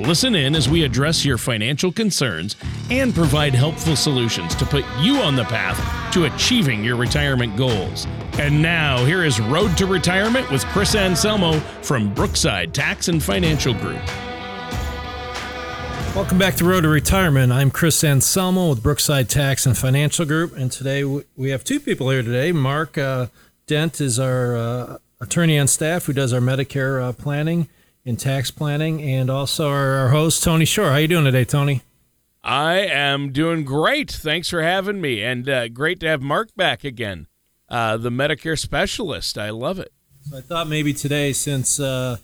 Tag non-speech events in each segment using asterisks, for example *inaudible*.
Listen in as we address your financial concerns and provide helpful solutions to put you on the path to achieving your retirement goals. And now, here is Road to Retirement with Chris Anselmo from Brookside Tax and Financial Group. Welcome back to Road to Retirement. I'm Chris Anselmo with Brookside Tax and Financial Group, and today we have two people here today. Mark uh, Dent is our uh, attorney on staff who does our Medicare uh, planning in tax planning, and also our, our host Tony Shore. How you doing today, Tony? I am doing great. Thanks for having me, and uh, great to have Mark back again, uh, the Medicare specialist. I love it. So I thought maybe today, since uh,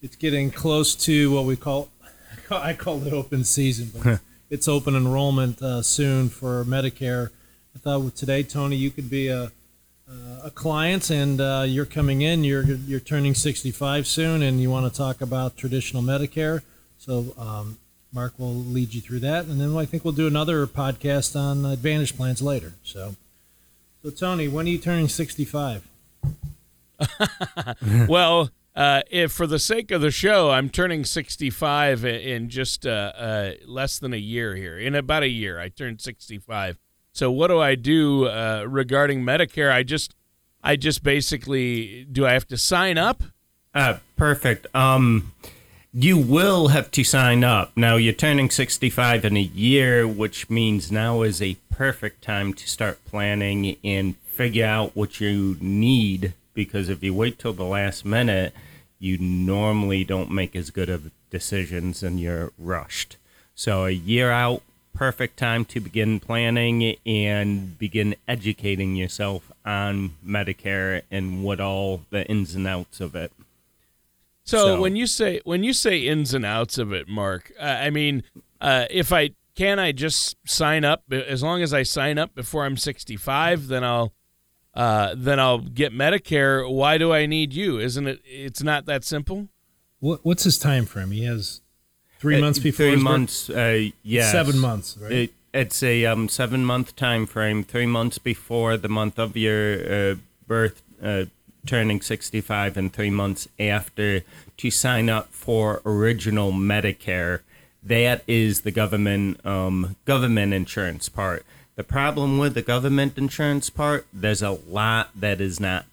it's getting close to what we call, *laughs* I call it open season, but it's open enrollment uh, soon for Medicare. I thought today, Tony, you could be a uh, a client and uh, you're coming in, you're you're turning 65 soon, and you want to talk about traditional Medicare. So um, Mark will lead you through that, and then I think we'll do another podcast on Advantage plans later. So, so Tony, when are you turning 65? *laughs* well, uh, if for the sake of the show, I'm turning 65 in just uh, uh, less than a year here. In about a year, I turned 65. So what do I do uh, regarding Medicare? I just, I just basically, do I have to sign up? Uh, perfect. Um, you will have to sign up. Now you're turning 65 in a year, which means now is a perfect time to start planning and figure out what you need. Because if you wait till the last minute, you normally don't make as good of decisions and you're rushed. So a year out perfect time to begin planning and begin educating yourself on Medicare and what all the ins and outs of it. So, so when you say when you say ins and outs of it, Mark, uh, I mean, uh, if I can, I just sign up as long as I sign up before I'm 65, then I'll uh, then I'll get Medicare. Why do I need you? Isn't it? It's not that simple. What, what's his time frame? He has Three uh, months before. Three months. Uh, yeah. Seven months. Right. It, it's a um, seven month time frame. Three months before the month of your uh, birth, uh, turning sixty five, and three months after to sign up for original Medicare. That is the government um, government insurance part. The problem with the government insurance part, there's a lot that is not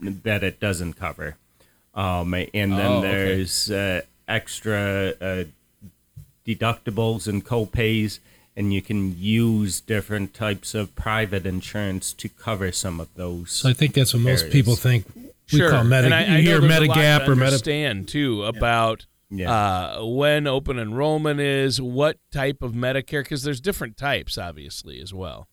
that it doesn't cover. Um, and then oh, there's okay. Extra uh, deductibles and co-pays and you can use different types of private insurance to cover some of those. So I think that's what most people think. We sure. call Medi- and I, I you hear Medigap or understand too about yeah. Uh, when open enrollment is, what type of Medicare, because there's different types, obviously, as well.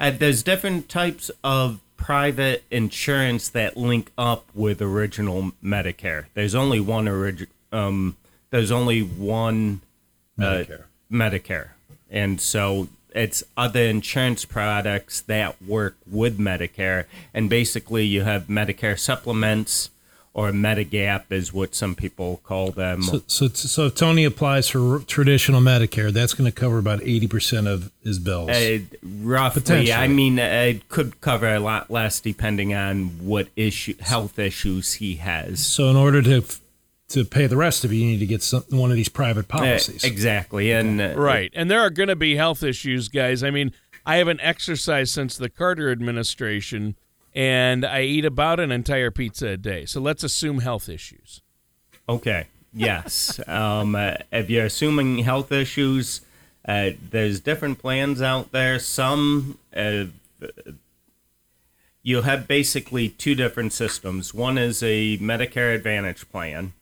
Uh, there's different types of private insurance that link up with original Medicare. There's only one original um, there's only one uh, Medicare. Medicare, and so it's other insurance products that work with Medicare, and basically you have Medicare supplements or Medigap is what some people call them. So, so, so if Tony applies for traditional Medicare, that's going to cover about eighty percent of his bills. Uh, roughly, I mean, it could cover a lot less depending on what issue, health issues he has. So, in order to to pay the rest of it, you need to get some, one of these private policies. Uh, exactly, and uh, right, and there are going to be health issues, guys. I mean, I haven't exercised since the Carter administration, and I eat about an entire pizza a day. So let's assume health issues. Okay. Yes. *laughs* um, uh, if you're assuming health issues, uh, there's different plans out there. Some uh, you have basically two different systems. One is a Medicare Advantage plan,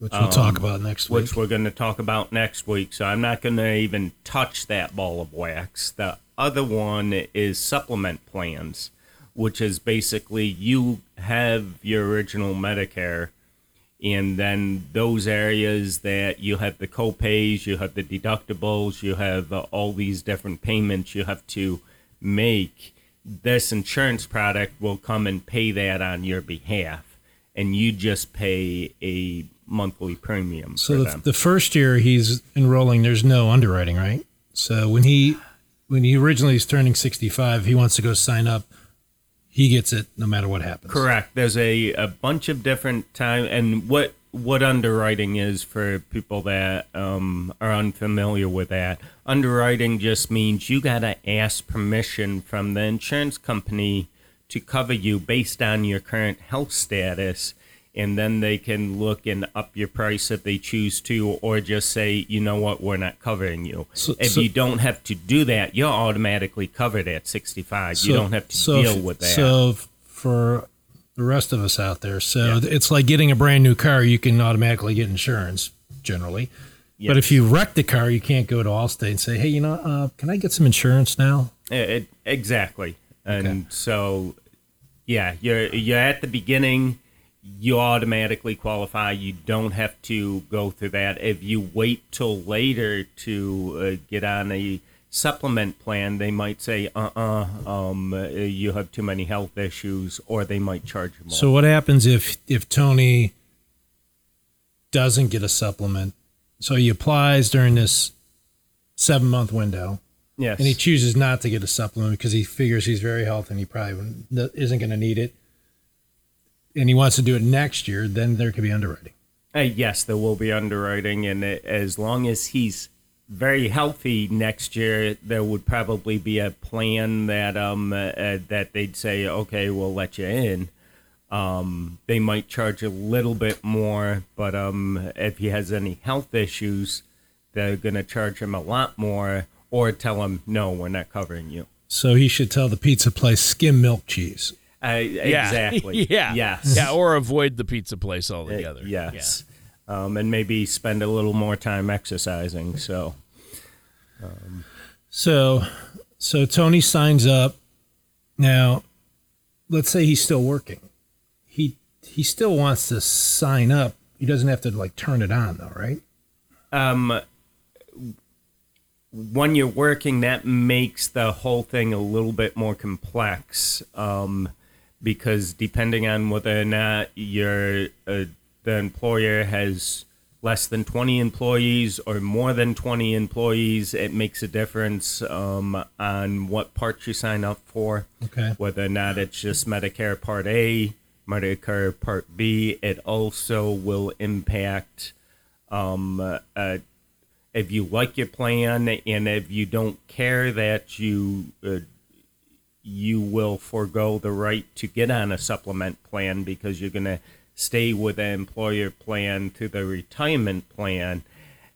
which we'll um, talk about next week. Which we're going to talk about next week. So I'm not going to even touch that ball of wax. The other one is supplement plans, which is basically you have your original Medicare And then those areas that you have the co-pays, you have the deductibles, you have uh, all these different payments you have to make. This insurance product will come and pay that on your behalf, and you just pay a monthly premium So the, the first year he's enrolling, there's no underwriting, right? So when he when he originally is turning 65, he wants to go sign up. He gets it no matter what happens. Correct. There's a, a bunch of different time and what what underwriting is for people that um, are unfamiliar with that. Underwriting just means you gotta ask permission from the insurance company to cover you based on your current health status. And then they can look and up your price if they choose to, or just say, you know what, we're not covering you. So- if so- you don't have to do that, you're automatically covered at 65. So- you don't have to deal f- with that. So for the rest of us out there, so it's like getting a brand new car. You can automatically get insurance generally, but if you wreck the car, you can't go to Allstate and say, "Hey, you know, uh, can I get some insurance now?" It, exactly. And so, yeah, you're you're at the beginning. You automatically qualify. You don't have to go through that. If you wait till later to uh, get on a supplement plan, they might say, "Uh, uh um, uh, you have too many health issues," or they might charge you more. So what happens if if Tony doesn't get a supplement? So he applies during this seven month window, yes, and he chooses not to get a supplement because he figures he's very healthy and he probably isn't going to need it, and he wants to do it next year. Then there could be underwriting. Uh, yes, there will be underwriting, and uh, as long as he's very healthy next year, there would probably be a plan that um uh, uh, that they'd say, okay, we'll let you in. Um, they might charge a little bit more, but um, if he has any health issues, they're gonna charge him a lot more, or tell him, no, we're not covering you. So he should tell the pizza place skim milk cheese. Uh, Yeah. Exactly. *laughs* yeah. Yes. Yeah. Or avoid the pizza place Uh, altogether. yes. Um, and maybe spend a little more time exercising. So. So, so Tony signs up. Now, let's say he's still working. He he still wants to sign up. He doesn't have to like turn it on though, right? um, when you're working, that makes the whole thing a little bit more complex. Um, because depending on whether or not your uh, the employer has less than 20 employees or more than 20 employees, it makes a difference um, on what part you sign up for Okay. whether or not it's just Medicare Part A, Medicare Part B. It also will impact um, uh, uh, if you like your plan and if you don't care that you uh, you will forego the right to get on a supplement plan because you're going to stay with the employer plan to the retirement plan.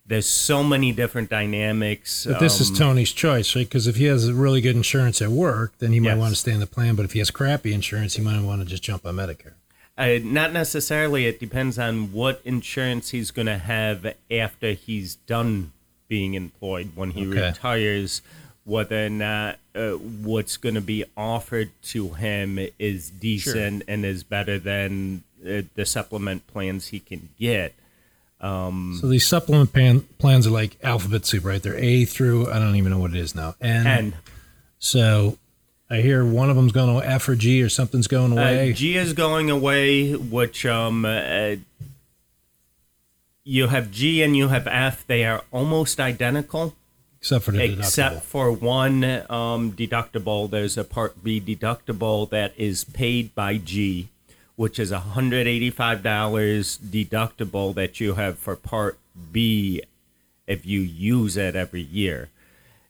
There's so many different dynamics. But this is um, Tony's choice, right? Because if he has really good insurance at work, then he might Yes. want to stay in the plan. But if he has crappy insurance, he might want to just jump on Medicare. Uh, not necessarily. It depends on what insurance he's going to have after he's done being employed. When he Okay. retires, whether or not uh, what's going to be offered to him is decent and is better than uh, the supplement plans he can get. So these supplement plan, plans are like alphabet soup, right? They're A through I don't even know what it is now. N. And so I hear one of them's going to F or G or something's going away. Uh, G is going away, which um, uh, you have G and you have F. They are almost identical. Except for the except deductible. for one um, deductible. There's a Part B deductible that is paid by G, which is a $185 deductible that you have for Part B if you use it every year.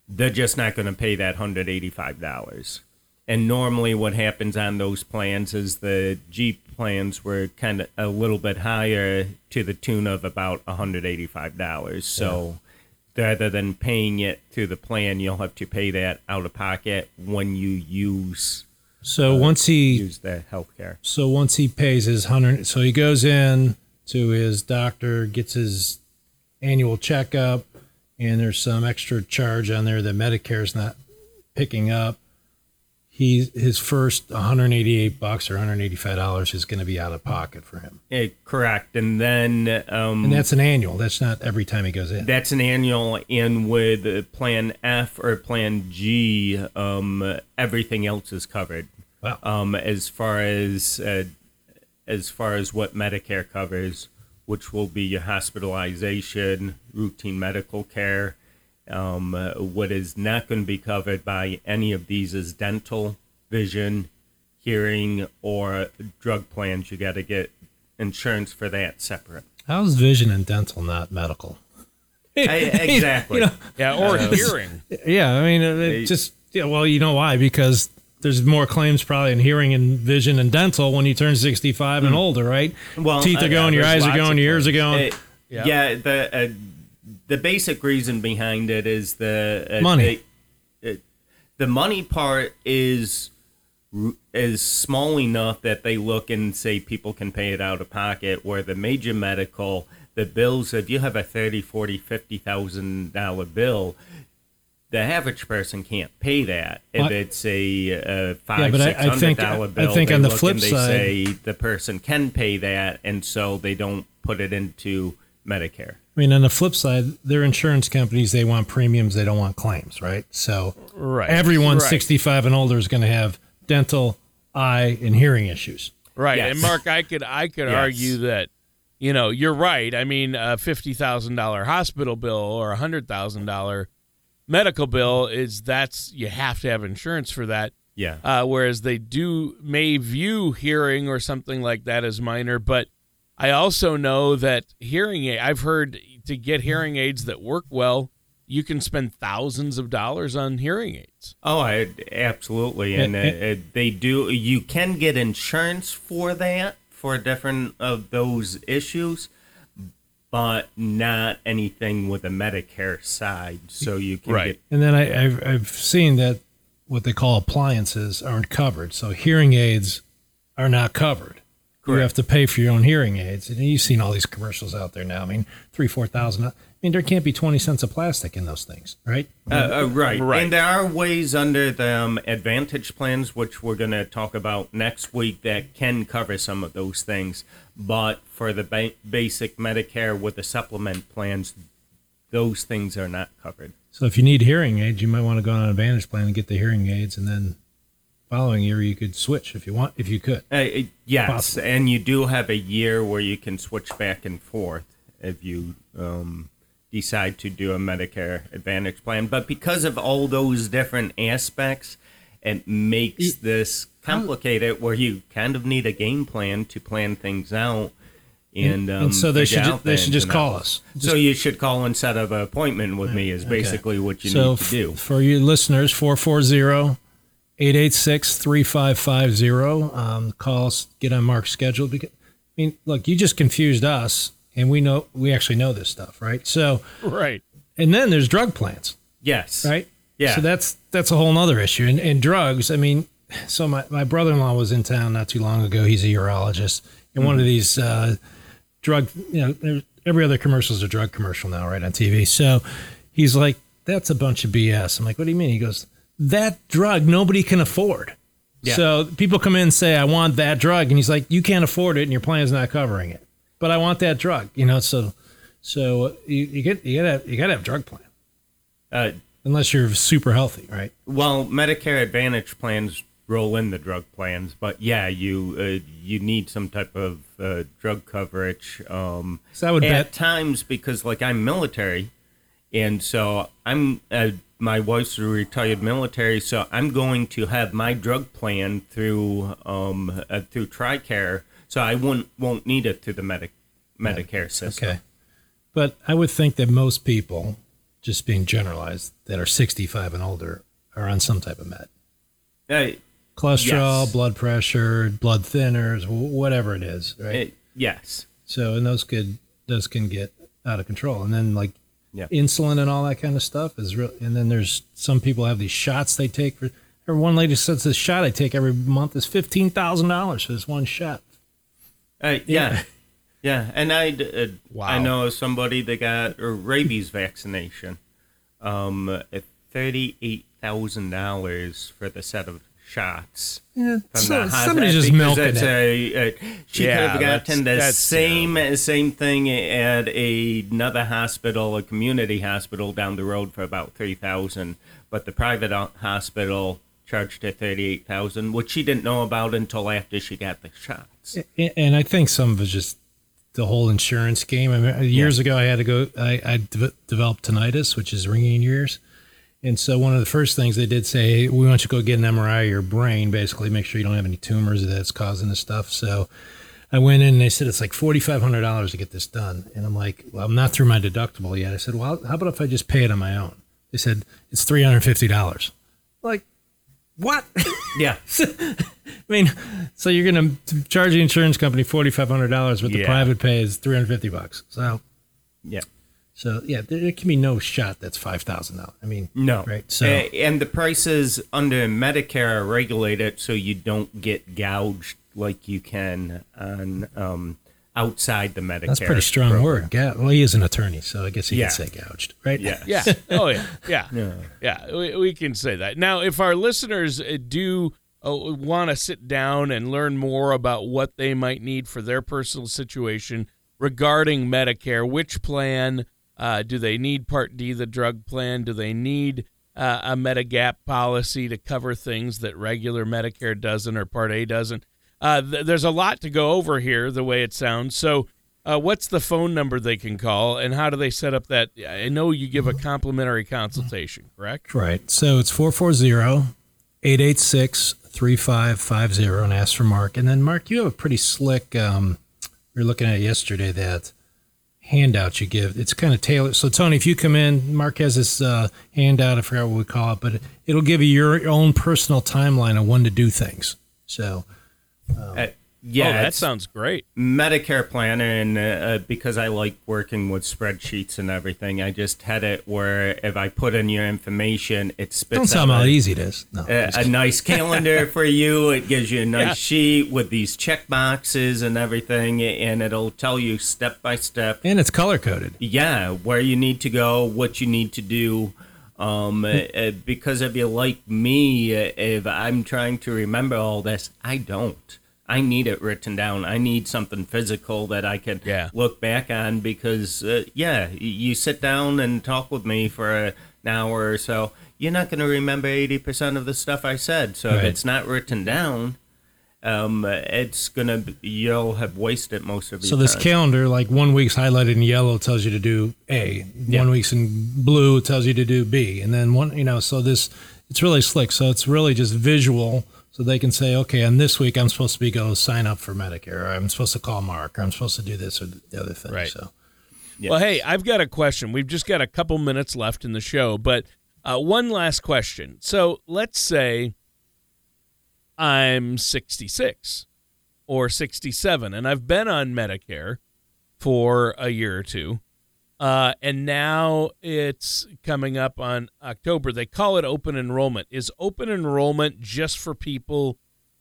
They're just not going to pay that $185. And normally, what happens on those plans is the G plans were kind of a little bit higher to the tune of about $185. So rather than paying it to the plan, you'll have to pay that out of pocket when you use So uh, once he use the health care. so once he pays his hundred, so he goes in to his doctor, gets his annual checkup, and there's some extra charge on there that Medicare's not picking up. He his first 188 bucks or 185 dollars is going to be out of pocket for him. Eh, correct. And then um, And that's an annual. That's not every time he goes in. That's an annual, and with Plan F or Plan G, um, everything else is covered. Wow. Um, as far as uh, as far as what Medicare covers, which will be your hospitalization, routine medical care. Um, uh, what is not going to be covered by any of these is dental, vision, hearing, or drug plans. You got to get insurance for that separate. How's vision and dental not medical? *laughs* I- exactly. You know, Yeah, or *laughs* Uh, hearing. yeah, I mean, it They- just yeah, well, you know why? Because there's more claims probably in hearing and vision and dental when you turn 65 and older, right? Well, teeth uh, are going, yeah, your eyes are going, your ears are going. Uh, Yeah. yeah. the uh, the basic reason behind it is the uh, Money. The, uh, the money part is is small enough that they look and say people can pay it out of pocket. Where the major medical, the bills, if you have a thirty, forty, fifty thousand dollar bill. The average person can't pay that. If it's a, uh five, but I- six I think- I think they on the flip and they side- say the person can pay that, and so they don't put it into Medicare. I mean, on the flip side, they're insurance companies. They want premiums. They don't want claims, right? So Right. everyone right. 65 and older is going to have dental, eye, and hearing issues. Right. Yes. And Mark, I could I could Yes. argue that you know, you're right. I mean, a $50,000 hospital bill or a $100,000 medical bill is that's you have to have insurance for that. Yeah. Uh, whereas they do may view hearing or something like that as minor, but I also know that hearing aid, I've heard to get hearing aids that work well, you can spend thousands of dollars on hearing aids. Oh, I, absolutely. And uh, uh, they do. You can get insurance for that for different of those issues, but not anything with a Medicare side. So you can Right. get And then I, I've, I've seen that what they call appliances aren't covered. So hearing aids are not covered. You have to pay for your own hearing aids. And you've seen all these commercials out there now. I mean, three, four thousand. I mean, there can't be 20 cents of plastic in those things, right? Uh, uh, right. Right. And there are ways under the um, Advantage plans, which we're going to talk about next week, that can cover some of those things. But for the ba- basic Medicare with the supplement plans, those things are not covered. So if you need hearing aids, you might want to go on an Advantage plan and get the hearing aids, and then following year you could switch if you want, if you could. Uh, yes, Possible. and you do have a year where you can switch back and forth if you um, decide to do a Medicare Advantage plan. But because of all those different aspects, it makes this complicated where you kind of need a game plan to plan things out. And, um, and so they should ju- they should just call us. so you should call and set up an appointment with me. Is basically what you so need to do. f- for you listeners, 440 886 3550. Um, Call get on Mark's schedule. Because, I mean, look, you just confused us, and we know we actually know this stuff, right? So, Right. and then there's drug plants. Yes. right? Yeah. So that's that's a whole nother issue. And, and drugs, I mean, so my, my brother in law was in town not too long ago. He's a urologist. And one of these uh, drug, you know, every other commercial is a drug commercial now, right, on TV. So he's like, that's a bunch of BS. I'm like, what do you mean? He goes, that drug nobody can afford. Yeah. So people come in and say, I want that drug. And he's like, you can't afford it and your plan's not covering it. But I want that drug, you know, so so you, you get you gotta you gotta have a drug plan. Uh, Unless you're super healthy, right? Well, Medicare Advantage plans roll in the drug plans, but yeah, you uh, you need some type of uh, drug coverage. Um, So I would at bet times because like I'm military, and so I'm uh, my wife's a retired military, so I'm going to have my drug plan through um, uh, through TRICARE, so I won't won't need it through the Medi- Medicare system. Okay. But I would think that most people, just being generalized, that are 65 and older are on some type of med. Uh, Cholesterol, Yes. blood pressure, blood thinners, whatever it is, right? uh, yes. so, and those could those can get out of control. And then like Yeah. insulin and all that kind of stuff is real. And then there's some people have these shots they take for. Or one lady says this shot I take every month is fifteen thousand dollars for this one shot. Uh, yeah. yeah, and I uh, Wow. I know somebody that got a rabies vaccination, um, at thirty eight thousand dollars for the set of shots. Yeah, so- the somebody's just because milking it. A, a, she Yeah, could have that's- gotten the that's same same thing at a, another hospital, a community hospital down the road for about three thousand, but the private uh, hospital charged her thirty eight thousand, which she didn't know about until after she got the shots. And I think some of it's just the whole insurance game. I mean, uh, years ago, I had to go. I, I de- developed tinnitus, which is ringing in your ears, and so one of the first things they did say, "We want you to go get an MRI of your brain, basically make sure you don't have any tumors that's causing this stuff." So. I went in and they said it's like forty five hundred dollars to get this done, and I'm like, well, I'm not through my deductible yet. I said, well, how about if I just pay it on my own? They said it's three hundred fifty dollars. Like, what? *laughs* Yeah, *laughs* I mean, so you're going to charge the insurance company forty five hundred dollars, but the Yeah. private pay is three hundred fifty bucks. So, yeah. So yeah, there, there can be no shot that's five thousand dollars. I mean, No. right? So, A- and the prices under Medicare are regulated so you don't get gouged like you can on um, outside the Medicare. that's a pretty strong program. word. Ga- well, he is an attorney, so I guess he Yeah. can say gouged, right? Yeah. Yeah. *laughs* Oh, yeah. Yeah. Yeah. We, we can say that. Now, if our listeners uh, do uh, want to sit down and learn more about what they might need for their personal situation regarding Medicare, which plan uh, do they need? Part D, the drug plan? Do they need uh, a Medigap policy to cover things that regular Medicare doesn't or Part A doesn't? Uh, th- there's a lot to go over here, the way it sounds. So, uh, what's the phone number they can call, and how do they set up that? I know you give a complimentary consultation, correct? Right. So it's 440-886-3550 and ask for Mark. And then Mark, you have a pretty slick um we were looking at yesterday that handout you give. It's kind of tailored. So Tony, if you come in, Mark has this uh, handout, I forgot what we call it, but it'll give you your own personal timeline of when to do things. So Uh, yeah, oh, that sounds great. Medicare plan, and uh, uh, because I like working with spreadsheets and everything, I just had it where if I put in your information, it spits don't tell out how a- easy it is. No. a, a nice calendar *laughs* for you. It gives you a nice Yeah. sheet with these check boxes and everything, and it'll tell you step by step. and it's color coded. Yeah, where you need to go, what you need to do. Um, uh, because if you're like me, uh, if I'm trying to remember all this, I don't. I need it written down. I need something physical that I can Yeah. look back on because, uh, yeah, you sit down and talk with me for a, an hour or so, you're not going to remember 80% of the stuff I said. So if it's not written down, um, it's going to, you'll have wasted most of your So this time. calendar, like one week's highlighted in yellow, tells you to do A. Yeah. One week's in blue tells you to do B, and then one, you know, so this it's really slick. So it's really just visual, so they can say, okay, on this week I'm supposed to be go sign up for Medicare, or I'm supposed to call Mark, or I'm supposed to do this or the other thing. Right. So Yeah. Well, hey, I've got a question. We've just got a couple minutes left in the show, but uh, one last question. So let's say I'm 66 or 67, and I've been on Medicare for a year or two. Uh, and now it's coming up on October. They call it open enrollment. Is open enrollment just for people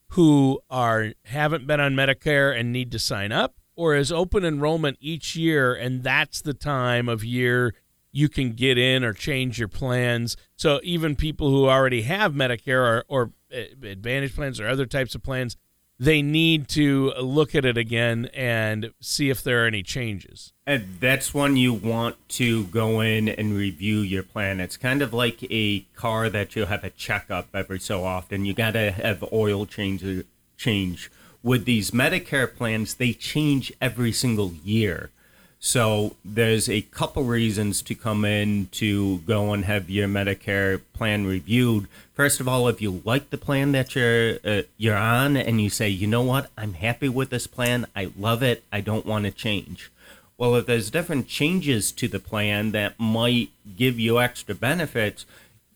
who are haven't been on Medicare and need to sign up, or is open enrollment each year and that's the time of year you can get in or change your plans? So even people who already have Medicare or, or uh, Advantage plans or other types of plans, they need to look at it again and see if there are any changes. And that's when you want to go in and review your plan. It's kind of like a car that you have a checkup every so often. You got to have oil change. Change with these Medicare plans, they change every single year. So there's a couple reasons to come in to go and have your Medicare plan reviewed. First of all, if you like the plan that you're uh, you're on and you say, you know what, I'm happy with this plan, I love it, I don't want to change. Well, if there's different changes to the plan that might give you extra benefits,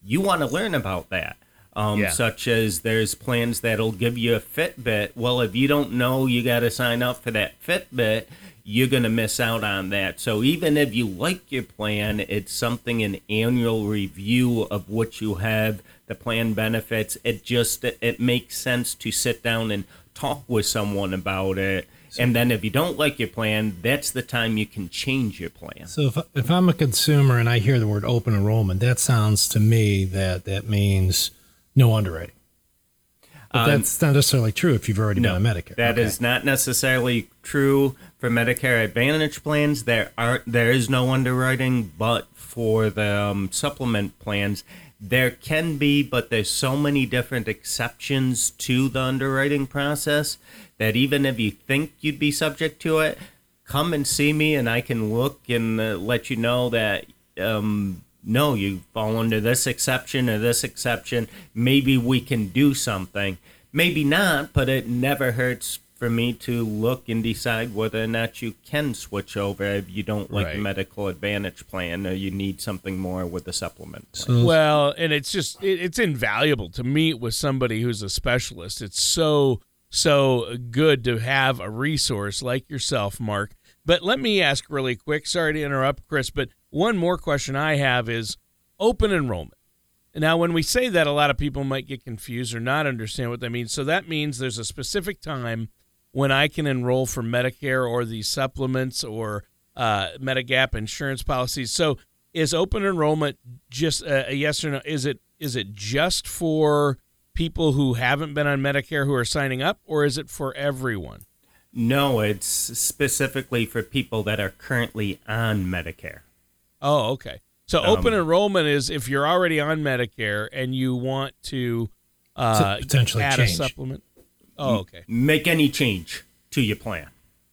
you want to learn about that. Um, Yeah. Such as there's plans that'll give you a Fitbit. Well, if you don't know you got to sign up for that Fitbit, you're going to miss out on that. So even if you like your plan, it's something an annual review of what you have, the plan benefits. It just it makes sense to sit down and talk with someone about it. And then if you don't like your plan, that's the time you can change your plan. So if, if I'm a consumer and I hear the word open enrollment, that sounds to me that that means no underwriting. But that's not necessarily true if you've already No, been on Medicare. That is Okay. not necessarily true for Medicare Advantage plans. There are there is no underwriting, but for the um, supplement plans, there can be. But there's so many different exceptions to the underwriting process that even if you think you'd be subject to it, come and see me, and I can look and uh, let you know that. Um, no, you fall under this exception or this exception. Maybe we can do something. Maybe not, but it never hurts for me to look and decide whether or not you can switch over if you don't like the Right. medical advantage plan or you need something more with the supplement. plan. So- Well, and it's just it, it's invaluable to meet with somebody who's a specialist. It's so so good to have a resource like yourself, Mark. But let me ask really quick. Sorry to interrupt, Chris, but one more question I have is open enrollment. Now, when we say that, a lot of people might get confused or not understand what that means. So that means there's a specific time when I can enroll for Medicare or these supplements or uh, Medigap insurance policies. So is open enrollment just a, a yes or no? Is it is it just for people who haven't been on Medicare who are signing up, or is it for everyone? No, it's specifically for people that are currently on Medicare. Oh, okay. So Um, open enrollment is if you're already on Medicare and you want to uh, To potentially add a supplement. Oh, okay. Make any change to your plan.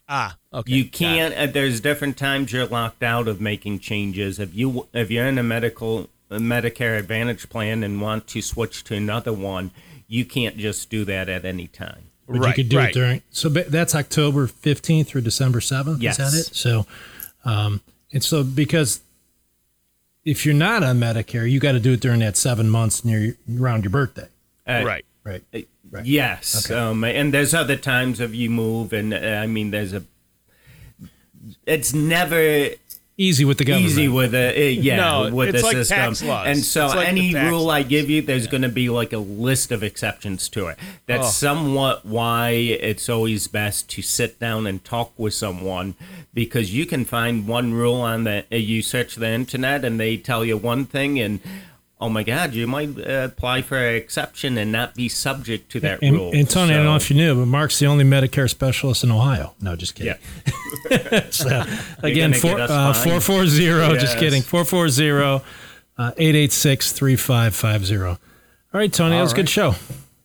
Ah, okay. You can't. Uh, there's different times you're locked out of making changes. If you if you're in a medical a Medicare Advantage plan and want to switch to another one, you can't just do that at any time. But right, you could do right. it during. So that's October 15th through December 7th. Yes. Is that it? So, um, and so because if you're not on Medicare, you got to do it during that seven months near your, around your birthday. Uh, right. Right. Right. Yes, um, and there's other times of you move, and uh, I mean, there's a. It's never Easy with the government. easy with the uh, yeah No, with it's the like system, tax laws. and so like any tax rule I give you, there's going to be like a list of exceptions to it. That's Oh. somewhat why it's always best to sit down and talk with someone because you can find one rule on the uh, you search the internet and they tell you one thing and. Oh my God! You might uh, apply for an exception and not be subject to that And, rule. and Tony, I don't know if you knew, but Mark's the only Medicare specialist in Ohio. No, just kidding. Yeah. *laughs* So, again, gonna four, uh, fined? 440, just kidding, 440 uh, 886 3550. All right, Tony, that was a good show.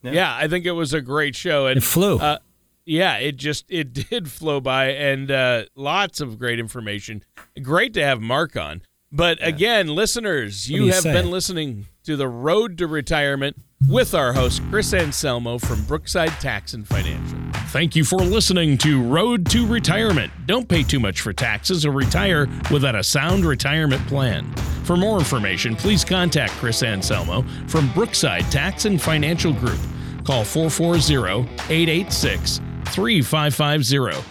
Yeah. I think it was a great show. And It flew. Uh, yeah, it just it *laughs* did flow by, and uh, lots of great information. Great to have Mark on. But again, listeners, you have been listening to the Road to Retirement with our host Chris Anselmo from Brookside Tax and Financial. Thank you for listening to Road to Retirement. Don't pay too much for taxes or retire without a sound retirement plan. For more information, please contact Chris Anselmo from Brookside Tax and Financial Group. Call 440 886 3550